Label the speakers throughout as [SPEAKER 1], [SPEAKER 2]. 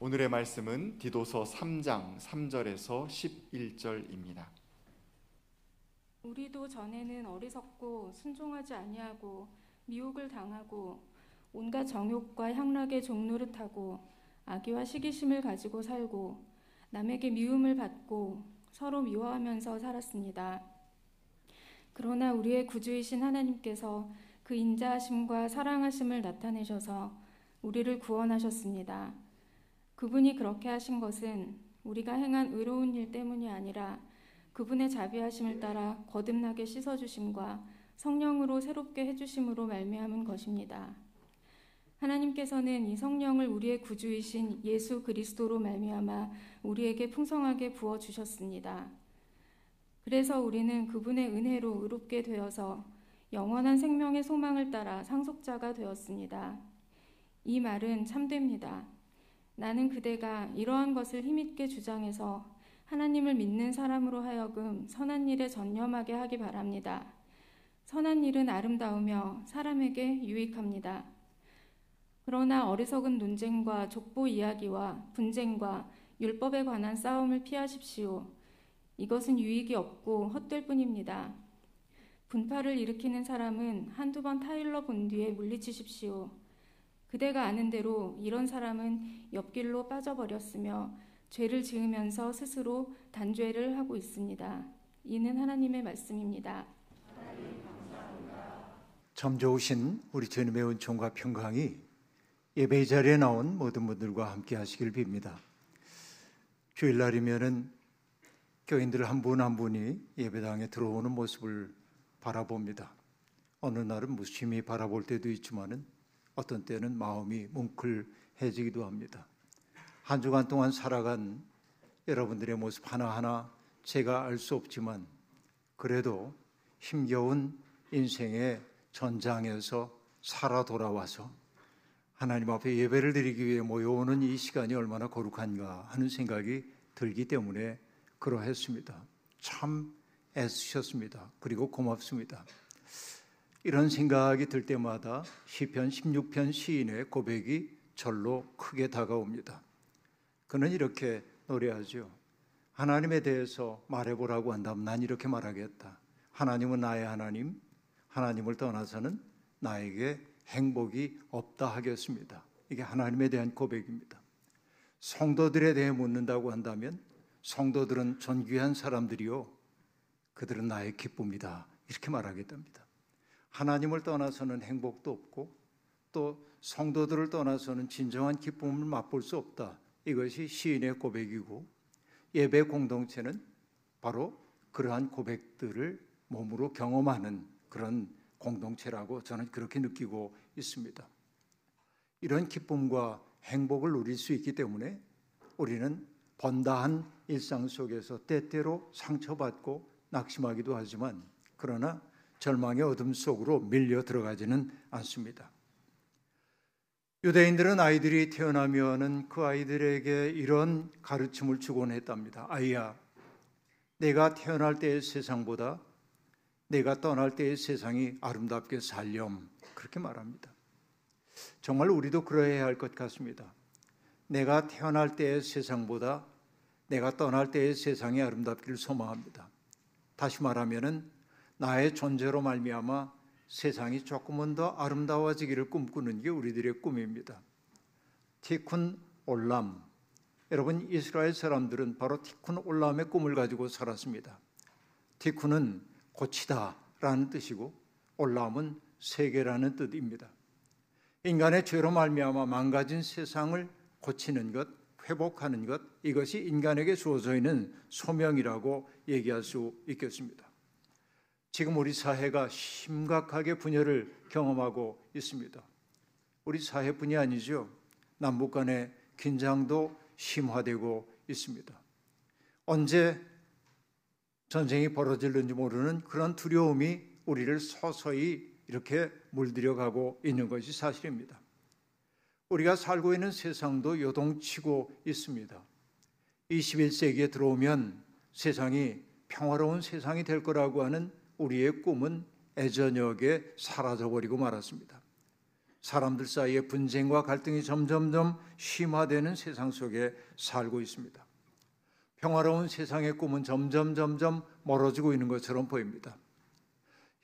[SPEAKER 1] 오늘의 말씀은 디도서 3장 3절에서 11절입니다.
[SPEAKER 2] 우리도 전에는 어리석고 순종하지 아니하고 미혹을 당하고 온갖 정욕과 향락의 종노릇하고 악의와 시기심을 가지고 살고 남에게 미움을 받고 서로 미워하면서 살았습니다. 그러나 우리의 구주이신 하나님께서 그 인자하심과 사랑하심을 나타내셔서 우리를 구원하셨습니다. 그분이 그렇게 하신 것은 우리가 행한 의로운 일 때문이 아니라 그분의 자비하심을 따라 거듭나게 씻어 주심과 성령으로 새롭게 해 주심으로 말미암은 것입니다. 하나님께서는 이 성령을 우리의 구주이신 예수 그리스도로 말미암아 우리에게 풍성하게 부어 주셨습니다. 그래서 우리는 그분의 은혜로 의롭게 되어서 영원한 생명의 소망을 따라 상속자가 되었습니다. 이 말은 참됩니다. 나는 그대가 이러한 것을 힘있게 주장해서 하나님을 믿는 사람으로 하여금 선한 일에 전념하게 하기 바랍니다. 선한 일은 아름다우며 사람에게 유익합니다. 그러나 어리석은 논쟁과 족보 이야기와 분쟁과 율법에 관한 싸움을 피하십시오. 이것은 유익이 없고 헛될 뿐입니다. 분파를 일으키는 사람은 한두 번 타일러 본 뒤에 물리치십시오. 그대가 아는 대로 이런 사람은 옆길로 빠져버렸으며 죄를 지으면서 스스로 단죄를 하고 있습니다. 이는 하나님의 말씀입니다.
[SPEAKER 3] 참 좋으신 우리 주님의 은총과 평강이 예배 자리에 나온 모든 분들과 함께 하시길 빕니다. 주일날이면은 교인들 한 분 한 분이 예배당에 들어오는 모습을 바라봅니다. 어느 날은 무심히 바라볼 때도 있지만은 어떤 때는 마음이 뭉클해지기도 합니다. 한 주간 동안 살아간 여러분들의 모습 하나하나 제가 알 수 없지만 그래도 힘겨운 인생의 전장에서 살아 돌아와서 하나님 앞에 예배를 드리기 위해 모여오는 이 시간이 얼마나 거룩한가 하는 생각이 들기 때문에 그러했습니다. 참 애쓰셨습니다. 그리고 고맙습니다. 이런 생각이 들 때마다 시편 16편 시인의 고백이 절로 크게 다가옵니다. 그는 이렇게 노래하죠. 하나님에 대해서 말해보라고 한다면 난 이렇게 말하겠다. 하나님은 나의 하나님, 하나님을 떠나서는 나에게 행복이 없다 하겠습니다. 이게 하나님에 대한 고백입니다. 성도들에 대해 묻는다고 한다면 성도들은 존귀한 사람들이요. 그들은 나의 기쁨이다. 이렇게 말하겠답니다. 하나님을 떠나서는 행복도 없고 또 성도들을 떠나서는 진정한 기쁨을 맛볼 수 없다. 이것이 시인의 고백이고 예배 공동체는 바로 그러한 고백들을 몸으로 경험하는 그런 공동체라고 저는 그렇게 느끼고 있습니다. 이런 기쁨과 행복을 누릴 수 있기 때문에 우리는 번다한 일상 속에서 때때로 상처받고 낙심하기도 하지만 그러나 절망의 어둠 속으로 밀려 들어가지는 않습니다. 유대인들은 아이들이 태어나면은 그 아이들에게 이런 가르침을 주곤 했답니다. 아이야, 내가 태어날 때의 세상보다 내가 떠날 때의 세상이 아름답게 살렴. 그렇게 말합니다. 정말 우리도 그러해야 할 것 같습니다. 내가 태어날 때의 세상보다 내가 떠날 때의 세상이 아름답기를 소망합니다. 다시 말하면은 나의 존재로 말미암아 세상이 조금은 더 아름다워지기를 꿈꾸는 게 우리들의 꿈입니다. 티쿤 올람 여러분 이스라엘 사람들은 바로 티쿤 올람의 꿈을 가지고 살았습니다. 티쿤은 고치다라는 뜻이고 올람은 세계라는 뜻입니다. 인간의 죄로 말미암아 망가진 세상을 고치는 것, 회복하는 것 이것이 인간에게 주어져 있는 소명이라고 얘기할 수 있겠습니다. 지금 우리 사회가 심각하게 분열을 경험하고 있습니다. 우리 사회뿐이 아니죠. 남북 간의 긴장도 심화되고 있습니다. 언제 전쟁이 벌어질는지 모르는 그런 두려움이 우리를 서서히 이렇게 물들여가고 있는 것이 사실입니다. 우리가 살고 있는 세상도 요동치고 있습니다. 21세기에 들어오면 세상이 평화로운 세상이 될 거라고 하는 우리의 꿈은 애저녁에 사라져버리고 말았습니다. 사람들 사이의 분쟁과 갈등이 점점점 심화되는 세상 속에 살고 있습니다. 평화로운 세상의 꿈은 점점 점점 멀어지고 있는 것처럼 보입니다.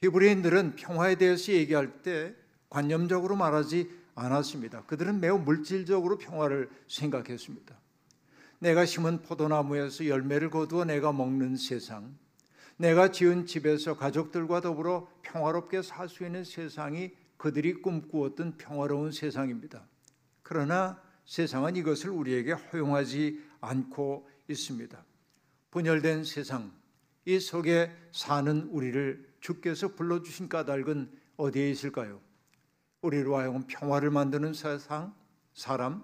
[SPEAKER 3] 히브리인들은 평화에 대해서 얘기할 때 관념적으로 말하지 않았습니다. 그들은 매우 물질적으로 평화를 생각했습니다. 내가 심은 포도나무에서 열매를 거두어 내가 먹는 세상, 내가 지은 집에서 가족들과 더불어 평화롭게 살 수 있는 세상이 그들이 꿈꾸었던 평화로운 세상입니다. 그러나 세상은 이것을 우리에게 허용하지 않고 있습니다. 분열된 세상, 이 속에 사는 우리를 주께서 불러주신 까닭은 어디에 있을까요? 우리로 하여금 평화를 만드는 세상, 사람,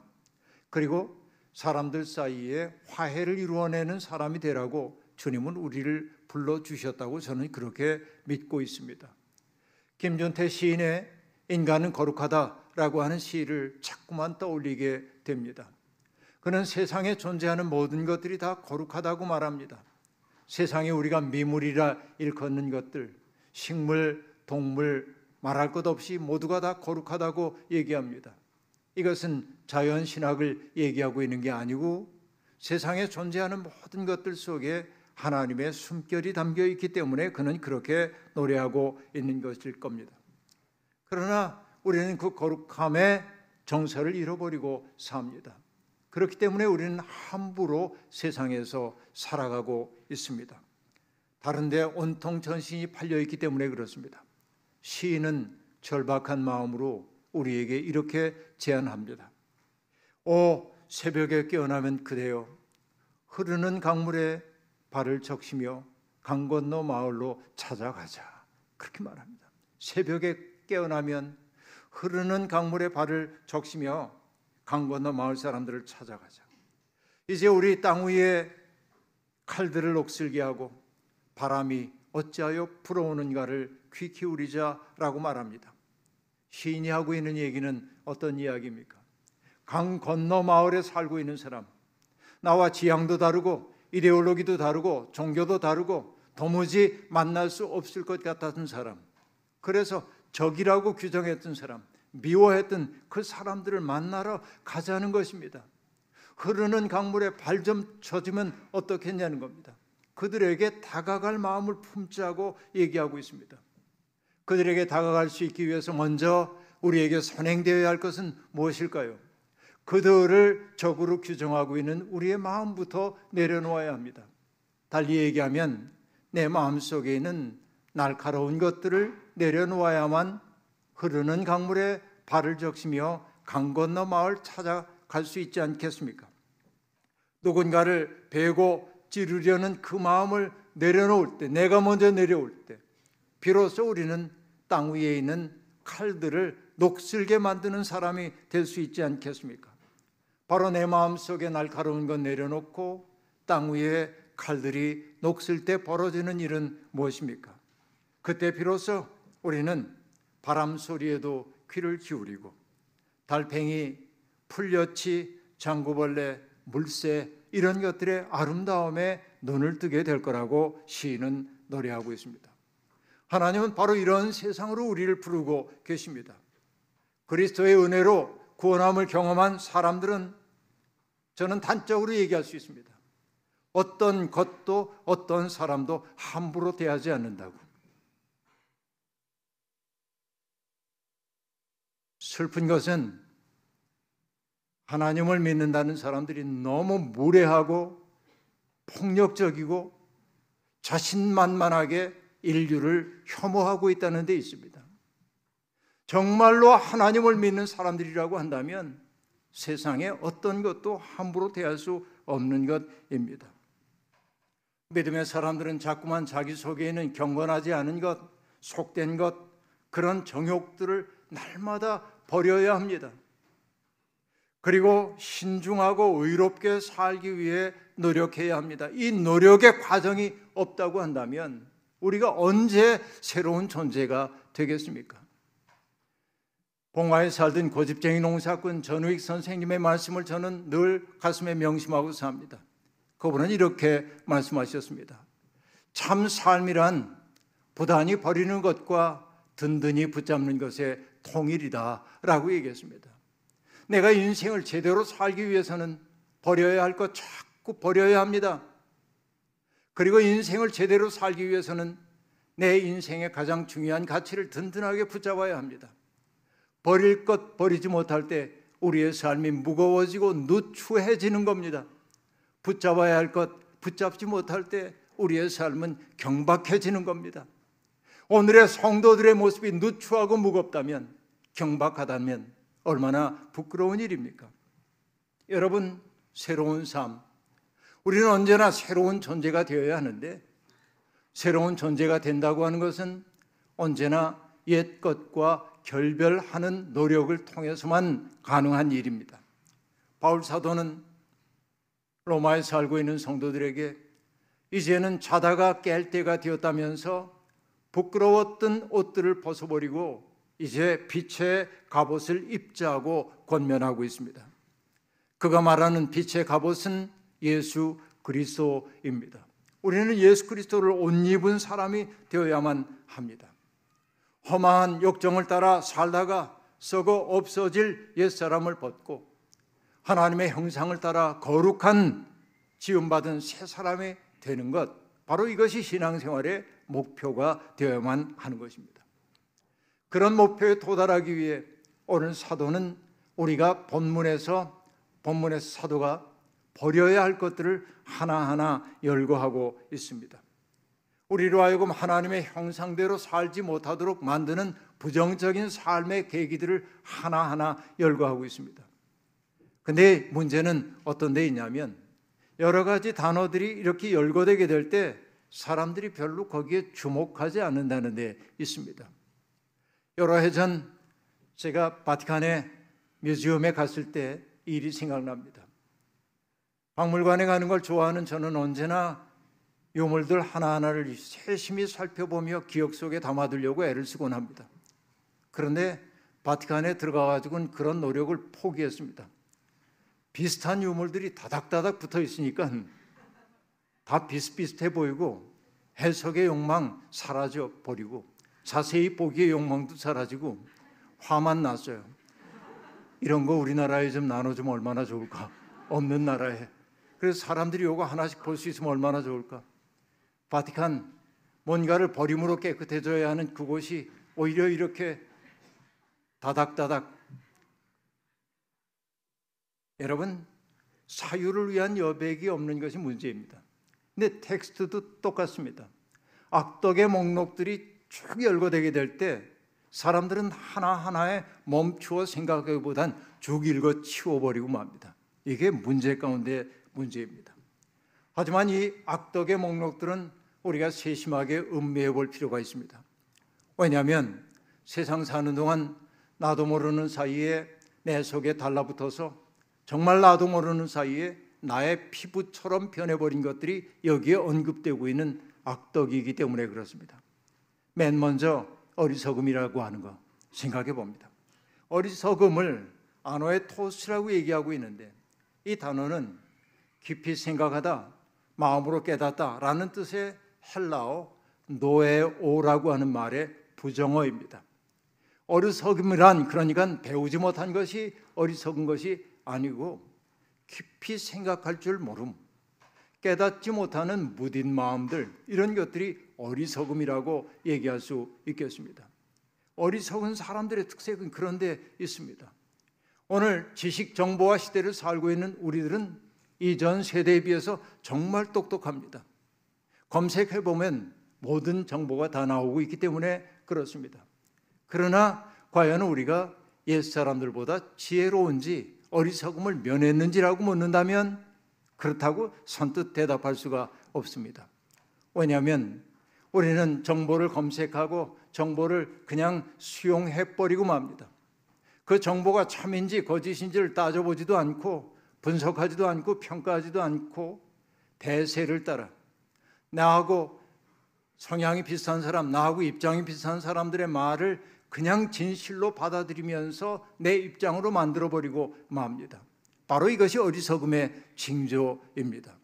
[SPEAKER 3] 그리고 사람들 사이에 화해를 이루어내는 사람이 되라고 주님은 우리를 불러 주셨다고 저는 그렇게 믿고 있습니다. 김준태 시인의 인간은 거룩하다라고 하는 시를 자꾸만 떠올리게 됩니다. 그는 세상에 존재하는 모든 것들이 다 거룩하다고 말합니다. 세상에 우리가 미물이라 일컫는 것들, 식물, 동물, 말할 것 없이 모두가 다 거룩하다고 얘기합니다. 이것은 자연 신학을 얘기하고 있는 게 아니고 세상에 존재하는 모든 것들 속에 하나님의 숨결이 담겨 있기 때문에 그는 그렇게 노래하고 있는 것일 겁니다. 그러나 우리는 그 거룩함의 정서를 잃어버리고 삽니다. 그렇기 때문에 우리는 함부로 세상에서 살아가고 있습니다. 다른데 온통 전신이 팔려 있기 때문에 그렇습니다. 시인은 절박한 마음으로 우리에게 이렇게 제안합니다. 오 새벽에 깨어나면 그대여 흐르는 강물에 발을 적시며 강 건너 마을로 찾아가자. 그렇게 말합니다. 새벽에 깨어나면 흐르는 강물에 발을 적시며 강 건너 마을 사람들을 찾아가자. 이제 우리 땅 위에 칼들을 녹슬게 하고 바람이 어찌하여 불어오는가를 귀 기울이자라고 말합니다. 시인이 하고 있는 얘기는 어떤 이야기입니까? 강 건너 마을에 살고 있는 사람, 나와 지향도 다르고 이데올로기도 다르고 종교도 다르고 도무지 만날 수 없을 것 같았던 사람. 그래서 적이라고 규정했던 사람, 미워했던 그 사람들을 만나러 가자는 것입니다. 흐르는 강물에 발좀 쳐주면 어떻겠냐는 겁니다. 그들에게 다가갈 마음을 품자고 얘기하고 있습니다. 그들에게 다가갈 수 있기 위해서 먼저 우리에게 선행되어야 할 것은 무엇일까요? 그들을 적으로 규정하고 있는 우리의 마음부터 내려놓아야 합니다. 달리 얘기하면 내 마음 속에 있는 날카로운 것들을 내려놓아야만 흐르는 강물에 발을 적시며 강 건너 마을 찾아갈 수 있지 않겠습니까? 누군가를 베고 찌르려는 그 마음을 내려놓을 때, 내가 먼저 내려올 때, 비로소 우리는 땅 위에 있는 칼들을 녹슬게 만드는 사람이 될 수 있지 않겠습니까? 바로 내 마음 속에 날카로운 것 내려놓고 땅 위에 칼들이 녹슬 때 벌어지는 일은 무엇입니까? 그때 비로소 우리는 바람 소리에도 귀를 기울이고 달팽이, 풀려치, 장구벌레, 물새 이런 것들의 아름다움에 눈을 뜨게 될 거라고 시인은 노래하고 있습니다. 하나님은 바로 이런 세상으로 우리를 부르고 계십니다. 그리스도의 은혜로 구원함을 경험한 사람들은 저는 단적으로 얘기할 수 있습니다. 어떤 것도 어떤 사람도 함부로 대하지 않는다고. 슬픈 것은 하나님을 믿는다는 사람들이 너무 무례하고 폭력적이고 자신만만하게 인류를 혐오하고 있다는 데 있습니다. 정말로 하나님을 믿는 사람들이라고 한다면 세상에 어떤 것도 함부로 대할 수 없는 것입니다. 믿음의 사람들은 자꾸만 자기 속에 있는 경건하지 않은 것, 속된 것, 그런 정욕들을 날마다 버려야 합니다. 그리고 신중하고 의롭게 살기 위해 노력해야 합니다. 이 노력의 과정이 없다고 한다면 우리가 언제 새로운 존재가 되겠습니까? 봉화에 살던 고집쟁이 농사꾼 전우익 선생님의 말씀을 저는 늘 가슴에 명심하고 삽니다. 그분은 이렇게 말씀하셨습니다. 참 삶이란 부단히 버리는 것과 든든히 붙잡는 것에 통일이다 라고 얘기했습니다. 내가 인생을 제대로 살기 위해서는 버려야 할 것 자꾸 버려야 합니다. 그리고 인생을 제대로 살기 위해서는 내 인생의 가장 중요한 가치를 든든하게 붙잡아야 합니다. 버릴 것 버리지 못할 때 우리의 삶이 무거워지고 누추해지는 겁니다. 붙잡아야 할 것 붙잡지 못할 때 우리의 삶은 경박해지는 겁니다. 오늘의 성도들의 모습이 누추하고 무겁다면 경박하다면 얼마나 부끄러운 일입니까? 여러분, 새로운 삶. 우리는 언제나 새로운 존재가 되어야 하는데 새로운 존재가 된다고 하는 것은 언제나 옛 것과 결별하는 노력을 통해서만 가능한 일입니다. 바울 사도는 로마에 살고 있는 성도들에게 이제는 자다가 깰 때가 되었다면서 부끄러웠던 옷들을 벗어버리고 이제 빛의 갑옷을 입자고 권면하고 있습니다. 그가 말하는 빛의 갑옷은 예수 그리스도입니다. 우리는 예수 그리스도를 옷 입은 사람이 되어야만 합니다. 험한 욕정을 따라 살다가 썩어 없어질 옛사람을 벗고 하나님의 형상을 따라 거룩한 지음받은 새 사람이 되는 것 바로 이것이 신앙생활의 목표가 되어야만 하는 것입니다. 그런 목표에 도달하기 위해 오늘 사도는 우리가 본문에서 본문에서 사도가 버려야 할 것들을 하나하나 열거하고 있습니다. 우리로 하여금 하나님의 형상대로 살지 못하도록 만드는 부정적인 삶의 계기들을 하나하나 열거하고 있습니다. 근데 문제는 어떤 데 있냐면 여러 가지 단어들이 이렇게 열거되게 될 때 사람들이 별로 거기에 주목하지 않는다는 데 있습니다. 여러 해 전 제가 바티칸의 뮤지엄에 갔을 때 일이 생각납니다. 박물관에 가는 걸 좋아하는 저는 언제나 유물들 하나하나를 세심히 살펴보며 기억 속에 담아두려고 애를 쓰곤 합니다. 그런데 바티칸에 들어가가지고는 그런 노력을 포기했습니다. 비슷한 유물들이 다닥다닥 붙어 있으니까 다 비슷비슷해 보이고 해석의 욕망 사라져 버리고 자세히 보기의 욕망도 사라지고 화만 났어요. 이런 거 우리나라에 좀 나눠주면 얼마나 좋을까? 없는 나라에. 그래서 사람들이 요거 하나씩 볼 수 있으면 얼마나 좋을까? 바티칸 뭔가를 버림으로 깨끗해져야 하는 그곳이 오히려 이렇게 다닥다닥 여러분 사유를 위한 여백이 없는 것이 문제입니다. 근데 텍스트도 똑같습니다. 악덕의 목록들이 쭉 열거되게 될 때 사람들은 하나하나에 멈추어 생각하기보단 쭉 읽어 치워버리고 맙니다. 이게 문제 가운데 문제입니다. 하지만 이 악덕의 목록들은 우리가 세심하게 음미해 볼 필요가 있습니다. 왜냐하면 세상 사는 동안 나도 모르는 사이에 내 속에 달라붙어서 정말 나도 모르는 사이에 나의 피부처럼 변해버린 것들이 여기에 언급되고 있는 악덕이기 때문에 그렇습니다. 맨 먼저 어리석음이라고 하는 거 생각해 봅니다. 어리석음을 안어의 토스라고 얘기하고 있는데 이 단어는 깊이 생각하다, 마음으로 깨닫다라는 뜻의 헬라어 노에오라고 하는 말의 부정어입니다. 어리석음이란 그러니까 배우지 못한 것이 어리석은 것이 아니고 깊이 생각할 줄 모름, 깨닫지 못하는 무딘 마음들 이런 것들이 어리석음이라고 얘기할 수 있겠습니다. 어리석은 사람들의 특색은 그런 데 있습니다. 오늘 지식 정보화 시대를 살고 있는 우리들은 이전 세대에 비해서 정말 똑똑합니다. 검색해 보면 모든 정보가 다 나오고 있기 때문에 그렇습니다. 그러나 과연 우리가 옛 사람들보다 지혜로운지 어리석음을 면했는지라고 묻는다면 그렇다고 선뜻 대답할 수가 없습니다. 왜냐하면 우리는 정보를 검색하고 정보를 그냥 수용해 버리고 맙니다. 그 정보가 참인지 거짓인지를 따져보지도 않고 분석하지도 않고 평가하지도 않고 대세를 따라 나하고 성향이 비슷한 사람, 나하고 입장이 비슷한 사람들의 말을 그냥 진실로 받아들이면서 내 입장으로 만들어버리고 맙니다. 바로 이것이 어리석음의 징조입니다.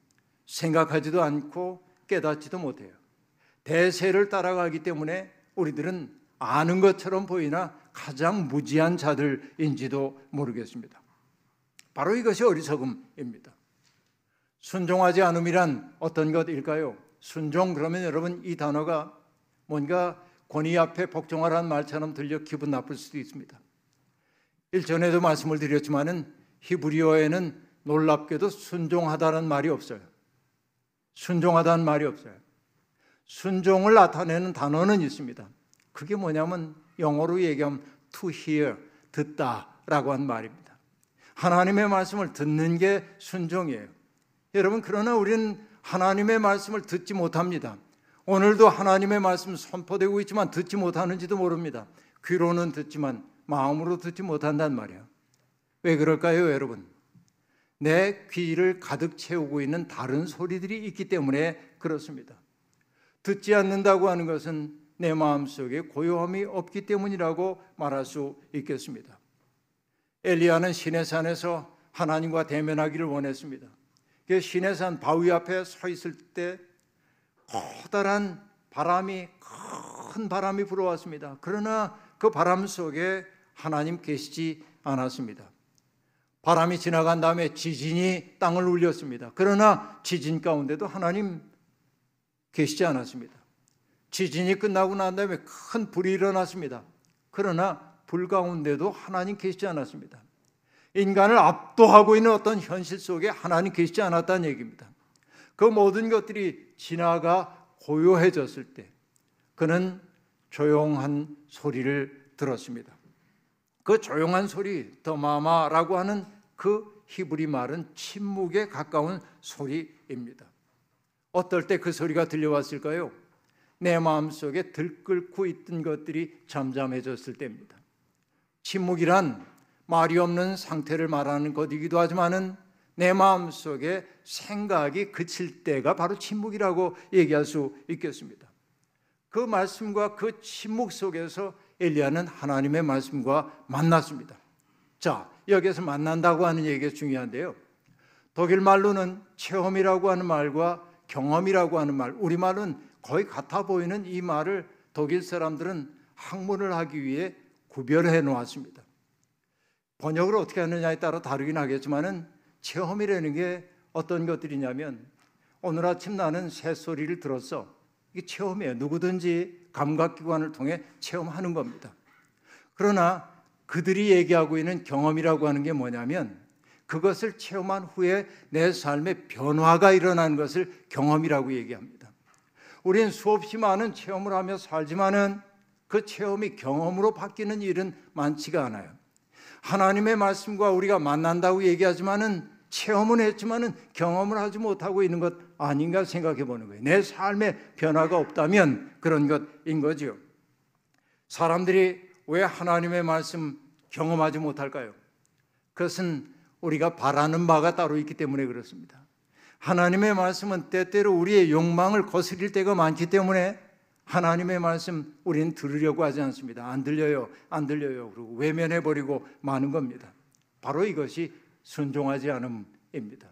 [SPEAKER 3] 생각하지도 않고 깨닫지도 못해요. 대세를 따라가기 때문에 우리들은 아는 것처럼 보이나 가장 무지한 자들인지도 모르겠습니다. 바로 이것이 어리석음입니다. 순종하지 않음이란 어떤 것일까요? 순종 그러면 여러분 이 단어가 뭔가 권위 앞에 복종하라는 말처럼 들려 기분 나쁠 수도 있습니다. 일전에도 말씀을 드렸지만은 히브리어에는 놀랍게도 순종하다는 말이 없어요. 순종하다는 말이 없어요. 순종을 나타내는 단어는 있습니다. 그게 뭐냐면 영어로 얘기하면 to hear, 듣다라고 한 말입니다. 하나님의 말씀을 듣는 게 순종이에요. 여러분, 그러나 우리는 하나님의 말씀을 듣지 못합니다. 오늘도 하나님의 말씀 선포되고 있지만 듣지 못하는지도 모릅니다. 귀로는 듣지만 마음으로 듣지 못한단 말이에요. 왜 그럴까요, 여러분? 내 귀를 가득 채우고 있는 다른 소리들이 있기 때문에 그렇습니다. 듣지 않는다고 하는 것은 내 마음속에 고요함이 없기 때문이라고 말할 수 있겠습니다. 엘리야는 시내산에서 하나님과 대면하기를 원했습니다. 그 시내산 바위 앞에 서 있을 때 커다란 바람이 큰 바람이 불어왔습니다. 그러나 그 바람 속에 하나님 계시지 않았습니다. 바람이 지나간 다음에 지진이 땅을 울렸습니다. 그러나 지진 가운데도 하나님 계시지 않았습니다. 지진이 끝나고 난 다음에 큰 불이 일어났습니다. 그러나 불 가운데도 하나님 계시지 않았습니다. 인간을 압도하고 있는 어떤 현실 속에 하나님 계시지 않았다는 얘기입니다. 그 모든 것들이 지나가 고요해졌을 때 그는 조용한 소리를 들었습니다. 그 조용한 소리, 더마마라고 하는 그 히브리 말은 침묵에 가까운 소리입니다. 어떨 때 그 소리가 들려왔을까요? 내 마음속에 들끓고 있던 것들이 잠잠해졌을 때입니다. 침묵이란 말이 없는 상태를 말하는 것이기도 하지만은 내 마음 속에 생각이 그칠 때가 바로 침묵이라고 얘기할 수 있겠습니다. 그 말씀과 그 침묵 속에서 엘리야는 하나님의 말씀과 만났습니다. 자, 여기서 만난다고 하는 얘기가 중요한데요. 독일 말로는 체험이라고 하는 말과 경험이라고 하는 말, 우리말은 거의 같아 보이는 이 말을 독일 사람들은 학문을 하기 위해 구별해 놓았습니다. 번역을 어떻게 하느냐에 따라 다르긴 하겠지만은 체험이라는 게 어떤 것들이냐면 오늘 아침 나는 새소리를 들었어. 이게 체험이에요. 누구든지 감각기관을 통해 체험하는 겁니다. 그러나 그들이 얘기하고 있는 경험이라고 하는 게 뭐냐면 그것을 체험한 후에 내 삶의 변화가 일어나는 것을 경험이라고 얘기합니다. 우리는 수없이 많은 체험을 하며 살지만은 그 체험이 경험으로 바뀌는 일은 많지가 않아요. 하나님의 말씀과 우리가 만난다고 얘기하지만은 체험은 했지만은 경험을 하지 못하고 있는 것 아닌가 생각해 보는 거예요. 내 삶에 변화가 없다면 그런 것인 거지요. 사람들이 왜 하나님의 말씀 경험하지 못할까요? 그것은 우리가 바라는 바가 따로 있기 때문에 그렇습니다. 하나님의 말씀은 때때로 우리의 욕망을 거스릴 때가 많기 때문에 하나님의 말씀 우리는 들으려고 하지 않습니다. 안 들려요, 안 들려요. 그리고 외면해 버리고 마는 겁니다. 바로 이것이 순종하지 않음입니다.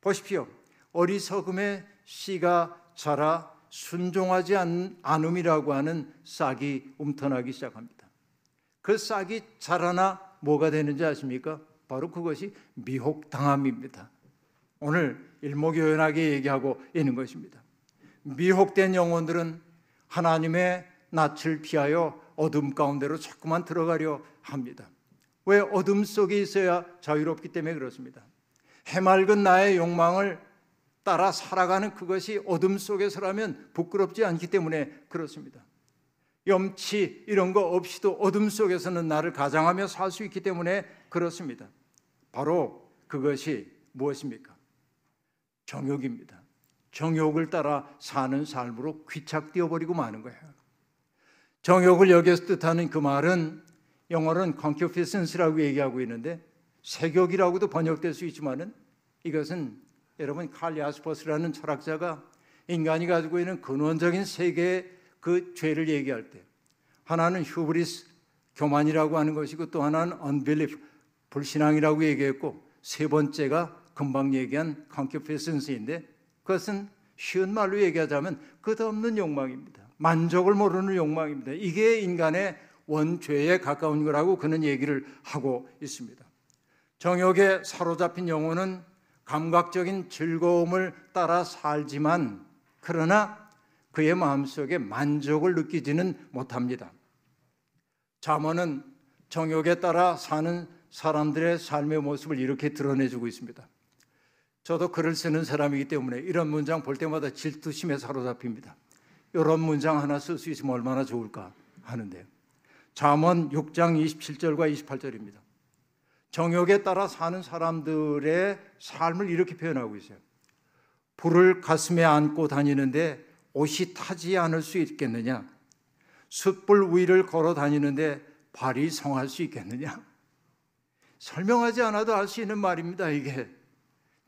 [SPEAKER 3] 보십시오. 어리석음의 씨가 자라 순종하지 않음이라고 하는 싹이 움터나기 시작합니다. 그 싹이 자라나 뭐가 되는지 아십니까? 바로 그것이 미혹당함입니다. 오늘 일목요연하게 얘기하고 있는 것입니다. 미혹된 영혼들은 하나님의 낯을 피하여 어둠 가운데로 자꾸만 들어가려 합니다. 왜 어둠 속에 있어야 자유롭기 때문에 그렇습니다. 해맑은 나의 욕망을 따라 살아가는 그것이 어둠 속에서라면 부끄럽지 않기 때문에 그렇습니다. 염치 이런 거 없이도 어둠 속에서는 나를 가장하며 살 수 있기 때문에 그렇습니다. 바로 그것이 무엇입니까? 정욕입니다. 정욕을 따라 사는 삶으로 귀착되어 버리고 마는 거예요. 정욕을 여기서 뜻하는 그 말은 영어로는 concupiscence라고 얘기하고 있는데 색욕이라고도 번역될 수 있지만은 이것은 여러분 칼 야스퍼스라는 철학자가 인간이 가지고 있는 근원적인 세 개의 그 죄를 얘기할 때 하나는 hubris 교만이라고 하는 것이고 또 하나는 unbelief 불신앙이라고 얘기했고 세 번째가 금방 얘기한 concupiscence인데 그것은 쉬운 말로 얘기하자면 끝없는 욕망입니다. 만족을 모르는 욕망입니다. 이게 인간의 원죄에 가까운 거라고 그는 얘기를 하고 있습니다. 정욕에 사로잡힌 영혼은 감각적인 즐거움을 따라 살지만 그러나 그의 마음속에 만족을 느끼지는 못합니다. 잠언은 정욕에 따라 사는 사람들의 삶의 모습을 이렇게 드러내주고 있습니다. 저도 글을 쓰는 사람이기 때문에 이런 문장 볼 때마다 질투심에 사로잡힙니다. 이런 문장 하나 쓸 수 있으면 얼마나 좋을까 하는데요. 잠언 6장 27절과 28절입니다. 정욕에 따라 사는 사람들의 삶을 이렇게 표현하고 있어요. 불을 가슴에 안고 다니는데 옷이 타지 않을 수 있겠느냐? 숯불 위를 걸어 다니는데 발이 성할 수 있겠느냐? 설명하지 않아도 알 수 있는 말입니다, 이게.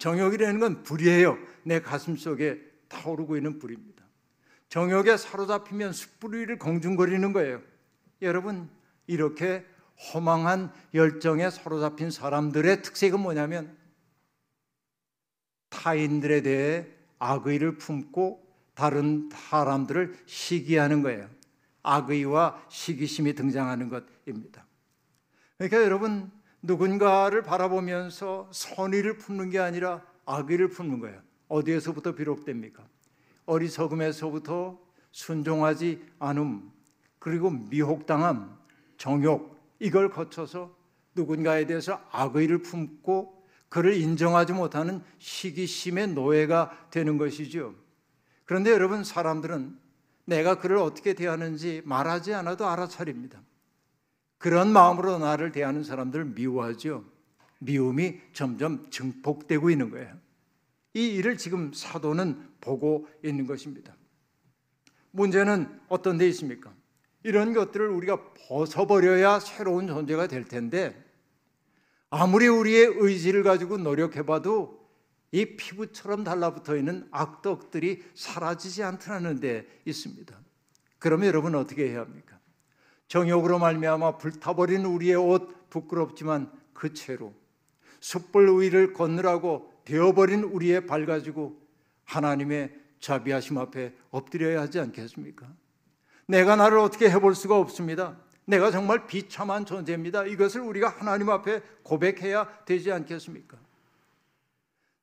[SPEAKER 3] 정욕이라는 건 불이에요. 내 가슴 속에 타오르고 있는 불입니다. 정욕에 사로잡히면 숯불 위를 공중거리는 거예요. 여러분, 이렇게 허망한 열정에 사로잡힌 사람들의 특색은 뭐냐면 타인들에 대해 악의를 품고 다른 사람들을 시기하는 거예요. 악의와 시기심이 등장하는 것입니다. 그러니까 여러분 누군가를 바라보면서 선의를 품는 게 아니라 악의를 품는 거예요. 어디에서부터 비롯됩니까? 어리석음에서부터 순종하지 않음, 그리고 미혹당함, 정욕 이걸 거쳐서 누군가에 대해서 악의를 품고 그를 인정하지 못하는 시기심의 노예가 되는 것이죠. 그런데 여러분 사람들은 내가 그를 어떻게 대하는지 말하지 않아도 알아차립니다. 그런 마음으로 나를 대하는 사람들을 미워하죠. 미움이 점점 증폭되고 있는 거예요. 이 일을 지금 사도는 보고 있는 것입니다. 문제는 어떤 데 있습니까? 이런 것들을 우리가 벗어버려야 새로운 존재가 될 텐데 아무리 우리의 의지를 가지고 노력해봐도 이 피부처럼 달라붙어 있는 악덕들이 사라지지 않더라는 데 있습니다. 그러면 여러분 어떻게 해야 합니까? 정욕으로 말미암아 불타버린 우리의 옷 부끄럽지만 그 채로 숯불 위를 걷느라고 되어버린 우리의 발 가지고 하나님의 자비하심 앞에 엎드려야 하지 않겠습니까? 내가 나를 어떻게 해볼 수가 없습니다. 내가 정말 비참한 존재입니다. 이것을 우리가 하나님 앞에 고백해야 되지 않겠습니까?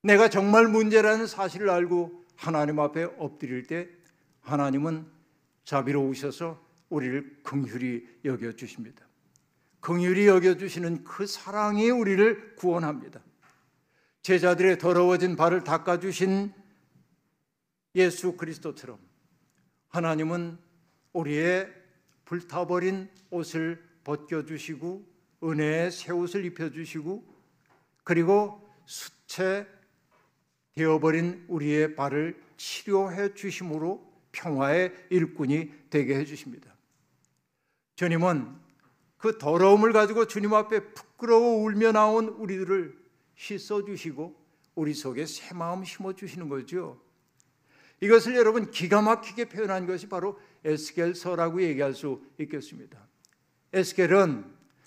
[SPEAKER 3] 내가 정말 문제라는 사실을 알고 하나님 앞에 엎드릴 때 하나님은 자비로우셔서 우리를 긍휼히 여겨 주십니다. 긍휼히 여겨 주시는 그 사랑이 우리를 구원합니다. 제자들의 더러워진 발을 닦아 주신 예수 그리스도처럼 하나님은 우리의 불타버린 옷을 벗겨 주시고 은혜의 새 옷을 입혀 주시고 그리고 수채 되어버린 우리의 발을 치료해 주심으로 평화의 일꾼이 되게 해 주십니다. 주님은 그 더러움을 가지고 주님 앞에 부끄러워 울며 나온 우리들을 씻어 주시고 우리 속에 새 마음 심어 주시는 거죠. 이것을 여러분 기가 막히게 표현한 것이 바로 에스겔서라고 얘기할 수 있겠습니다. 에스겔은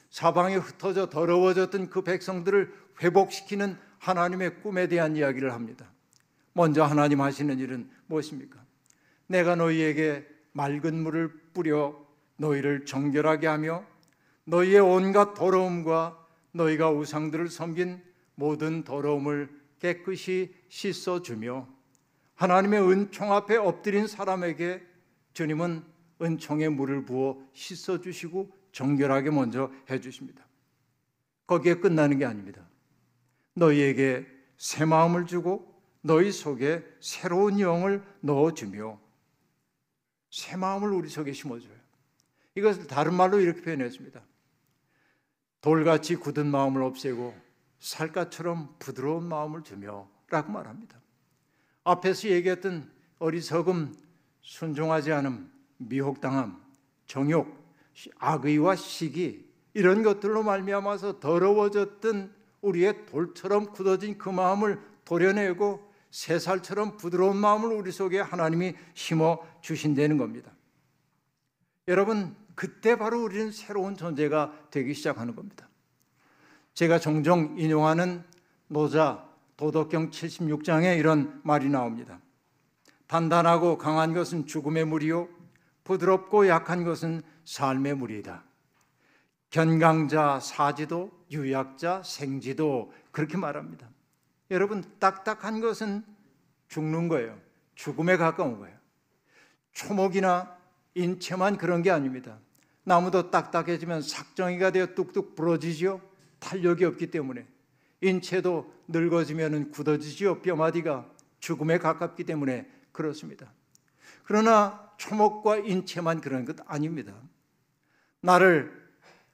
[SPEAKER 3] 사방에 흩어져 더러워졌던 그 백성들을 회복시키는 하나님의 꿈에 대한 이야기를 합니다. 먼저 하나님 하시는 일은 무엇입니까? 내가 너희에게 맑은 물을 뿌려 너희를 정결하게 하며 너희의 온갖 더러움과 너희가 우상들을 섬긴 모든 더러움을 깨끗이 씻어 주며 하나님의 은총 앞에 엎드린 사람에게 주님은 은총의 물을 부어 씻어 주시고 정결하게 먼저 해 주십니다. 거기에 끝나는 게 아닙니다. 너희에게 새 마음을 주고 너희 속에 새로운 영을 넣어 주며 새 마음을 우리 속에 심어 줘요. 이것을 다른 말로 이렇게 표현했습니다. 돌같이 굳은 마음을 없애고 살갗처럼 부드러운 마음을 주며 라고 말합니다. 앞에서 얘기했던 어리석음, 순종하지 않음, 미혹당함, 정욕, 악의와 시기 이런 것들로 말미암아서 더러워졌던 우리의 돌처럼 굳어진 그 마음을 도려내고 새살처럼 부드러운 마음을 우리 속에 하나님이 심어 주신다는 겁니다. 여러분, 그때 바로 우리는 새로운 존재가 되기 시작하는 겁니다. 제가 종종 인용하는 노자 도덕경 76장에 이런 말이 나옵니다. 단단하고 강한 것은 죽음의 물이요 부드럽고 약한 것은 삶의 물이다. 견강자 사지도 유약자 생지도 그렇게 말합니다. 여러분 딱딱한 것은 죽는 거예요. 죽음에 가까운 거예요. 초목이나 인체만 그런 게 아닙니다. 나무도 딱딱해지면 삭정이가 되어 뚝뚝 부러지지요. 탄력이 없기 때문에 인체도 늙어지면 굳어지지요. 뼈마디가 죽음에 가깝기 때문에 그렇습니다. 그러나 초목과 인체만 그런 것 아닙니다. 나를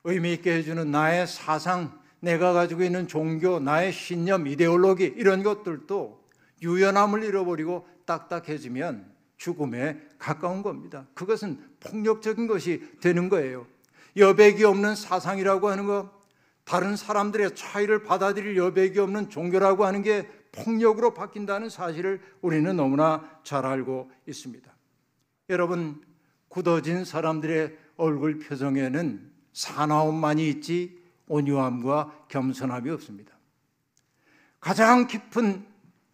[SPEAKER 3] 의미 있게 해주는 나의 사상, 내가 가지고 있는 종교, 나의 신념, 이데올로기 이런 것들도 유연함을 잃어버리고 딱딱해지면 죽음에 가까운 겁니다. 그것은 폭력적인 것이 되는 거예요. 여백이 없는 사상이라고 하는 것, 다른 사람들의 차이를 받아들일 여백이 없는 종교라고 하는 게 폭력으로 바뀐다는 사실을 우리는 너무나 잘 알고 있습니다. 여러분, 굳어진 사람들의 얼굴 표정에는 사나움만이 있지 온유함과 겸손함이 없습니다. 가장 깊은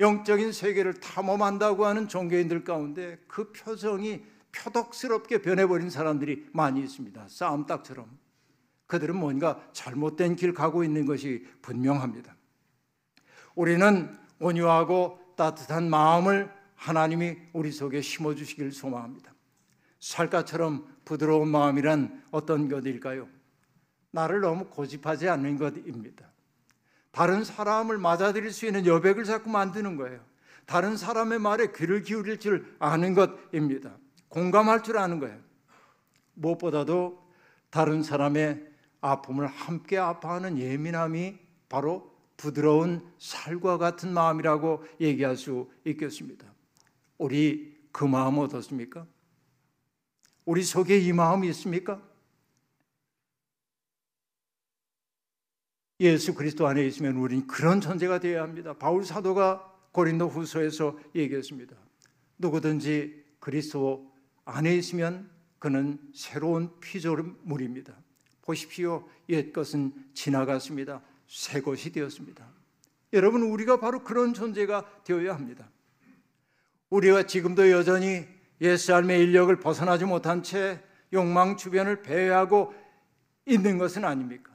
[SPEAKER 3] 영적인 세계를 탐험한다고 하는 종교인들 가운데 그 표정이 표독스럽게 변해버린 사람들이 많이 있습니다. 싸움닭처럼. 그들은 뭔가 잘못된 길 가고 있는 것이 분명합니다. 우리는 온유하고 따뜻한 마음을 하나님이 우리 속에 심어주시길 소망합니다. 살갗처럼 부드러운 마음이란 어떤 것일까요? 나를 너무 고집하지 않는 것입니다. 다른 사람을 맞아들일 수 있는 여백을 자꾸 만드는 거예요. 다른 사람의 말에 귀를 기울일 줄 아는 것입니다. 공감할 줄 아는 거예요. 무엇보다도 다른 사람의 아픔을 함께 아파하는 예민함이 바로 부드러운 살과 같은 마음이라고 얘기할 수 있겠습니다. 우리 그 마음 어떻습니까? 우리 속에 이 마음이 있습니까? 예수 그리스도 안에 있으면 우리는 그런 존재가 되어야 합니다. 바울 사도가 고린도 후서에서 얘기했습니다. 누구든지 그리스도 안에 있으면 그는 새로운 피조물입니다. 보십시오. 옛 것은 지나갔습니다. 새 것이 되었습니다. 여러분, 우리가 바로 그런 존재가 되어야 합니다. 우리가 지금도 여전히 옛 삶의 인력을 벗어나지 못한 채 욕망 주변을 배회하고 있는 것은 아닙니까?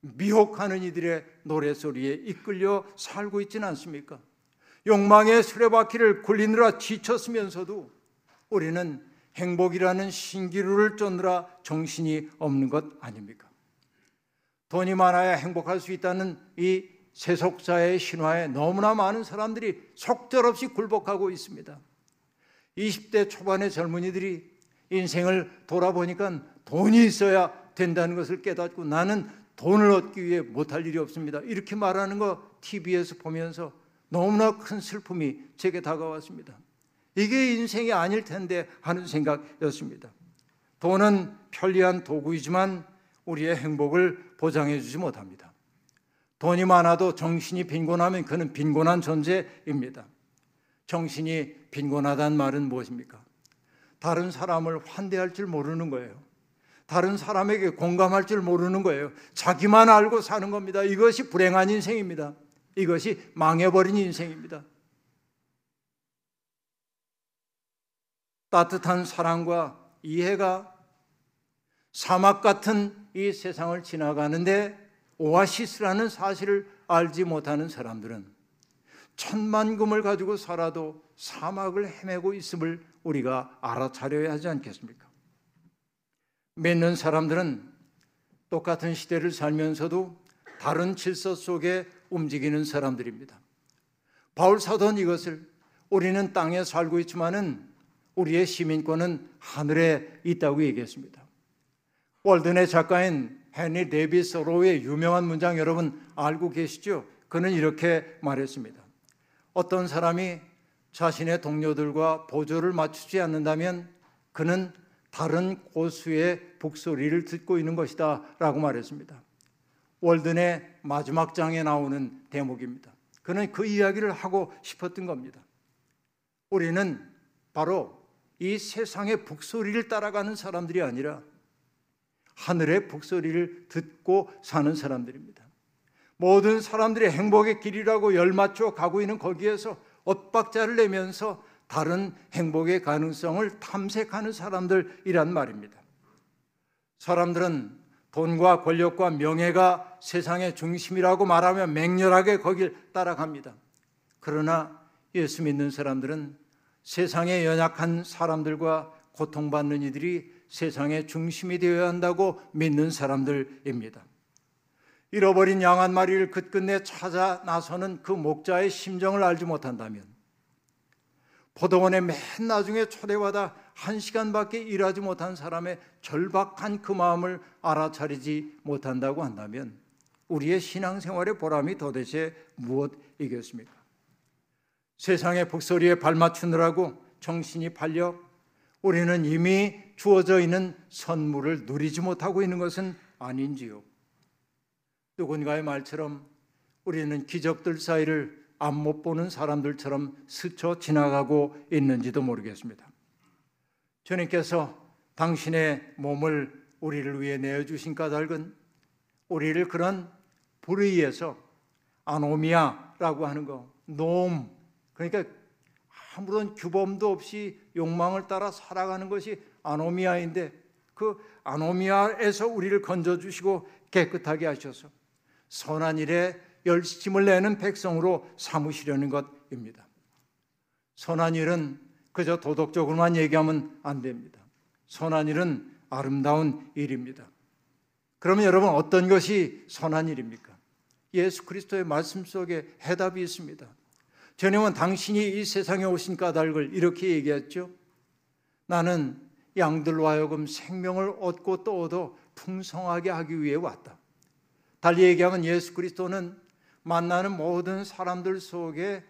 [SPEAKER 3] 미혹하는 이들의 노래소리에 이끌려 살고 있지는 않습니까? 욕망의 수레바퀴를 굴리느라 지쳤으면서도 우리는 행복이라는 신기루를 쫓느라 정신이 없는 것 아닙니까? 돈이 많아야 행복할 수 있다는 이 세속사의 신화에 너무나 많은 사람들이 속절없이 굴복하고 있습니다. 20대 초반의 젊은이들이 인생을 돌아보니까 돈이 있어야 된다는 것을 깨닫고 나는 돈을 얻기 위해 못할 일이 없습니다. 이렇게 말하는 거 TV에서 보면서 너무나 큰 슬픔이 제게 다가왔습니다. 이게 인생이 아닐 텐데 하는 생각이었습니다. 돈은 편리한 도구이지만 우리의 행복을 보장해 주지 못합니다. 돈이 많아도 정신이 빈곤하면 그는 빈곤한 존재입니다. 정신이 빈곤하다는 말은 무엇입니까? 다른 사람을 환대할 줄 모르는 거예요. 다른 사람에게 공감할 줄 모르는 거예요. 자기만 알고 사는 겁니다. 이것이 불행한 인생입니다. 이것이 망해버린 인생입니다. 따뜻한 사랑과 이해가 사막 같은 이 세상을 지나가는데 오아시스라는 사실을 알지 못하는 사람들은 천만 금을 가지고 살아도 사막을 헤매고 있음을 우리가 알아차려야 하지 않겠습니까? 믿는 사람들은 똑같은 시대를 살면서도 다른 질서 속에 움직이는 사람들입니다. 바울 사도는 이것을 우리는 땅에 살고 있지만은 우리의 시민권은 하늘에 있다고 얘기했습니다. 월든의 작가인 헨리 데이비스 로의 유명한 문장 여러분 알고 계시죠? 그는 이렇게 말했습니다. 어떤 사람이 자신의 동료들과 보조를 맞추지 않는다면 그는 다른 고수의 북소리를 듣고 있는 것이다 라고 말했습니다. 월든의 마지막 장에 나오는 대목입니다. 그는 그 이야기를 하고 싶었던 겁니다. 우리는 바로 이 세상의 북소리를 따라가는 사람들이 아니라 하늘의 북소리를 듣고 사는 사람들입니다. 모든 사람들의 행복의 길이라고 열맞춰 가고 있는 거기에서 엇박자를 내면서 다른 행복의 가능성을 탐색하는 사람들이란 말입니다. 사람들은 돈과 권력과 명예가 세상의 중심이라고 말하며 맹렬하게 거길 따라갑니다. 그러나 예수 믿는 사람들은 세상에 연약한 사람들과 고통받는 이들이 세상의 중심이 되어야 한다고 믿는 사람들입니다. 잃어버린 양 한 마리를 끝끝내 찾아 나서는 그 목자의 심정을 알지 못한다면 포도원에 맨 나중에 초대받아 한 시간밖에 일하지 못한 사람의 절박한 그 마음을 알아차리지 못한다고 한다면 우리의 신앙생활의 보람이 도대체 무엇이겠습니까? 세상의 북소리에 발맞추느라고 정신이 팔려 우리는 이미 주어져 있는 선물을 누리지 못하고 있는 것은 아닌지요. 누군가의 말처럼 우리는 기적들 사이를 앞못 보는 사람들처럼 스쳐 지나가고 있는지도 모르겠습니다. 주님께서 당신의 몸을 우리를 위해 내어주신 까닭은 우리를 그런 불의에서 아노미아라고 하는 거, 노 그러니까 아무런 규범도 없이 욕망을 따라 살아가는 것이 아노미아인데 그 아노미아에서 우리를 건져주시고 깨끗하게 하셔서 선한 일에 열심을 내는 백성으로 삼으시려는 것입니다. 선한 일은 그저 도덕적으로만 얘기하면 안 됩니다. 선한 일은 아름다운 일입니다. 그러면 여러분 어떤 것이 선한 일입니까? 예수 그리스도의 말씀 속에 해답이 있습니다. 주님은 당신이 이 세상에 오신 까닭을 이렇게 얘기했죠. 나는 양들로 하여금 생명을 얻고 또 얻어 풍성하게 하기 위해 왔다. 달리 얘기하면 예수 그리스도는 만나는 모든 사람들 속에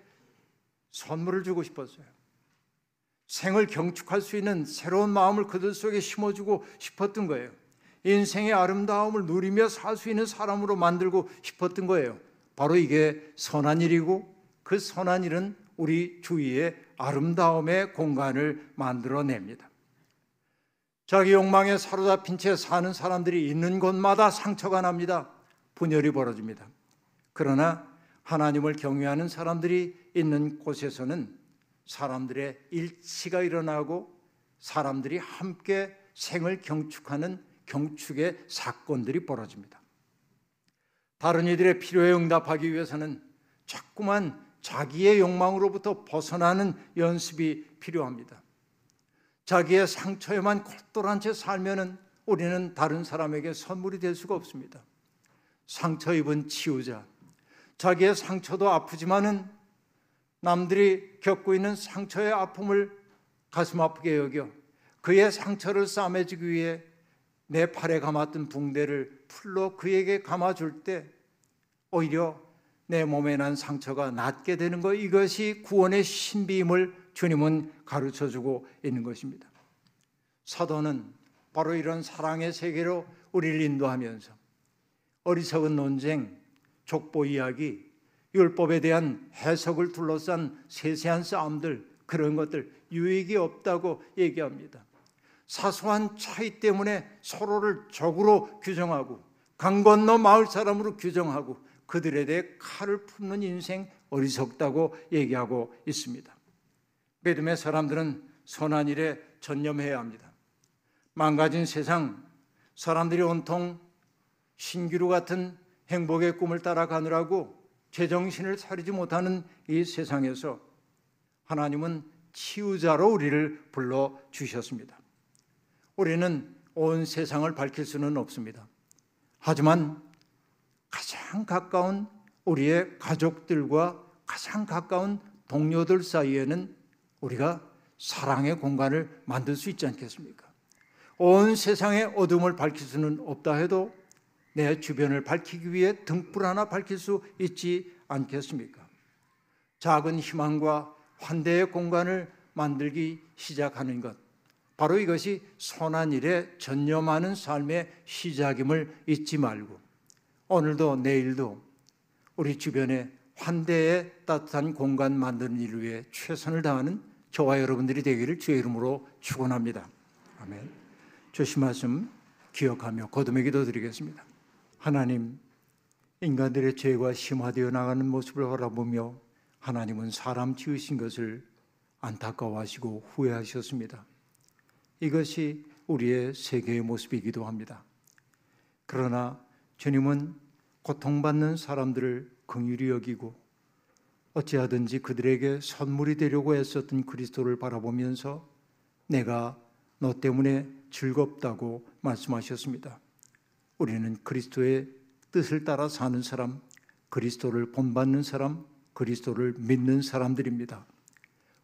[SPEAKER 3] 선물을 주고 싶었어요. 생을 경축할 수 있는 새로운 마음을 그들 속에 심어주고 싶었던 거예요. 인생의 아름다움을 누리며 살 수 있는 사람으로 만들고 싶었던 거예요. 바로 이게 선한 일이고 그 선한 일은 우리 주위에 아름다움의 공간을 만들어냅니다. 자기 욕망에 사로잡힌 채 사는 사람들이 있는 곳마다 상처가 납니다. 분열이 벌어집니다. 그러나 하나님을 경외하는 사람들이 있는 곳에서는 사람들의 일치가 일어나고 사람들이 함께 생을 경축하는 경축의 사건들이 벌어집니다. 다른 이들의 필요에 응답하기 위해서는 자꾸만 자기의 욕망으로부터 벗어나는 연습이 필요합니다. 자기의 상처에만 콜똘한 채 살면은 우리는 다른 사람에게 선물이 될 수가 없습니다. 상처 입은 치유자, 자기의 상처도 아프지만은 남들이 겪고 있는 상처의 아픔을 가슴 아프게 여겨 그의 상처를 싸매주기 위해 내 팔에 감았던 붕대를 풀로 그에게 감아줄 때 오히려 내 몸에 난 상처가 낫게 되는 것 이것이 구원의 신비임을 주님은 가르쳐 주고 있는 것입니다. 사도는 바로 이런 사랑의 세계로 우리를 인도하면서 어리석은 논쟁, 족보 이야기, 율법에 대한 해석을 둘러싼 세세한 싸움들 그런 것들 유익이 없다고 얘기합니다. 사소한 차이 때문에 서로를 적으로 규정하고 강 건너 마을 사람으로 규정하고 그들에 대해 칼을 품는 인생 어리석다고 얘기하고 있습니다. 믿음의 사람들은 선한 일에 전념해야 합니다. 망가진 세상 사람들이 온통 신기루 같은 행복의 꿈을 따라가느라고 제정신을 차리지 못하는 이 세상에서 하나님은 치유자로 우리를 불러 주셨습니다. 우리는 온 세상을 밝힐 수는 없습니다. 하지만 가장 가까운 우리의 가족들과 가장 가까운 동료들 사이에는 우리가 사랑의 공간을 만들 수 있지 않겠습니까? 온 세상의 어둠을 밝힐 수는 없다 해도 내 주변을 밝히기 위해 등불 하나 밝힐 수 있지 않겠습니까? 작은 희망과 환대의 공간을 만들기 시작하는 것. 바로 이것이 선한 일에 전념하는 삶의 시작임을 잊지 말고 오늘도 내일도 우리 주변에 환대의 따뜻한 공간 만드는 일을 위해 최선을 다하는 저와 여러분들이 되기를 주의 이름으로 축원합니다. 아멘. 말씀 기억하며 거듭의 기도 드리겠습니다. 하나님, 인간들의 죄가 심화되어 나가는 모습을 바라보며 하나님은 사람 지으신 것을 안타까워하시고 후회하셨습니다. 이것이 우리의 세계의 모습이기도 합니다. 그러나 주님은 고통받는 사람들을 긍휼히 여기고 어찌하든지 그들에게 선물이 되려고 애썼던 그리스도를 바라보면서 내가 너 때문에 즐겁다고 말씀하셨습니다. 우리는 그리스도의 뜻을 따라 사는 사람, 그리스도를 본받는 사람, 그리스도를 믿는 사람들입니다.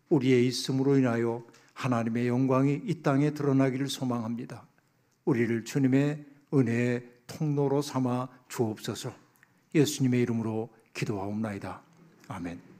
[SPEAKER 3] 우리의 있음으로 인하여 하나님의 영광이 이 땅에 드러나기를 소망합니다. 우리를 주님의 은혜의 통로로 삼아 주옵소서. 예수님의 이름으로 기도하옵나이다. 아멘.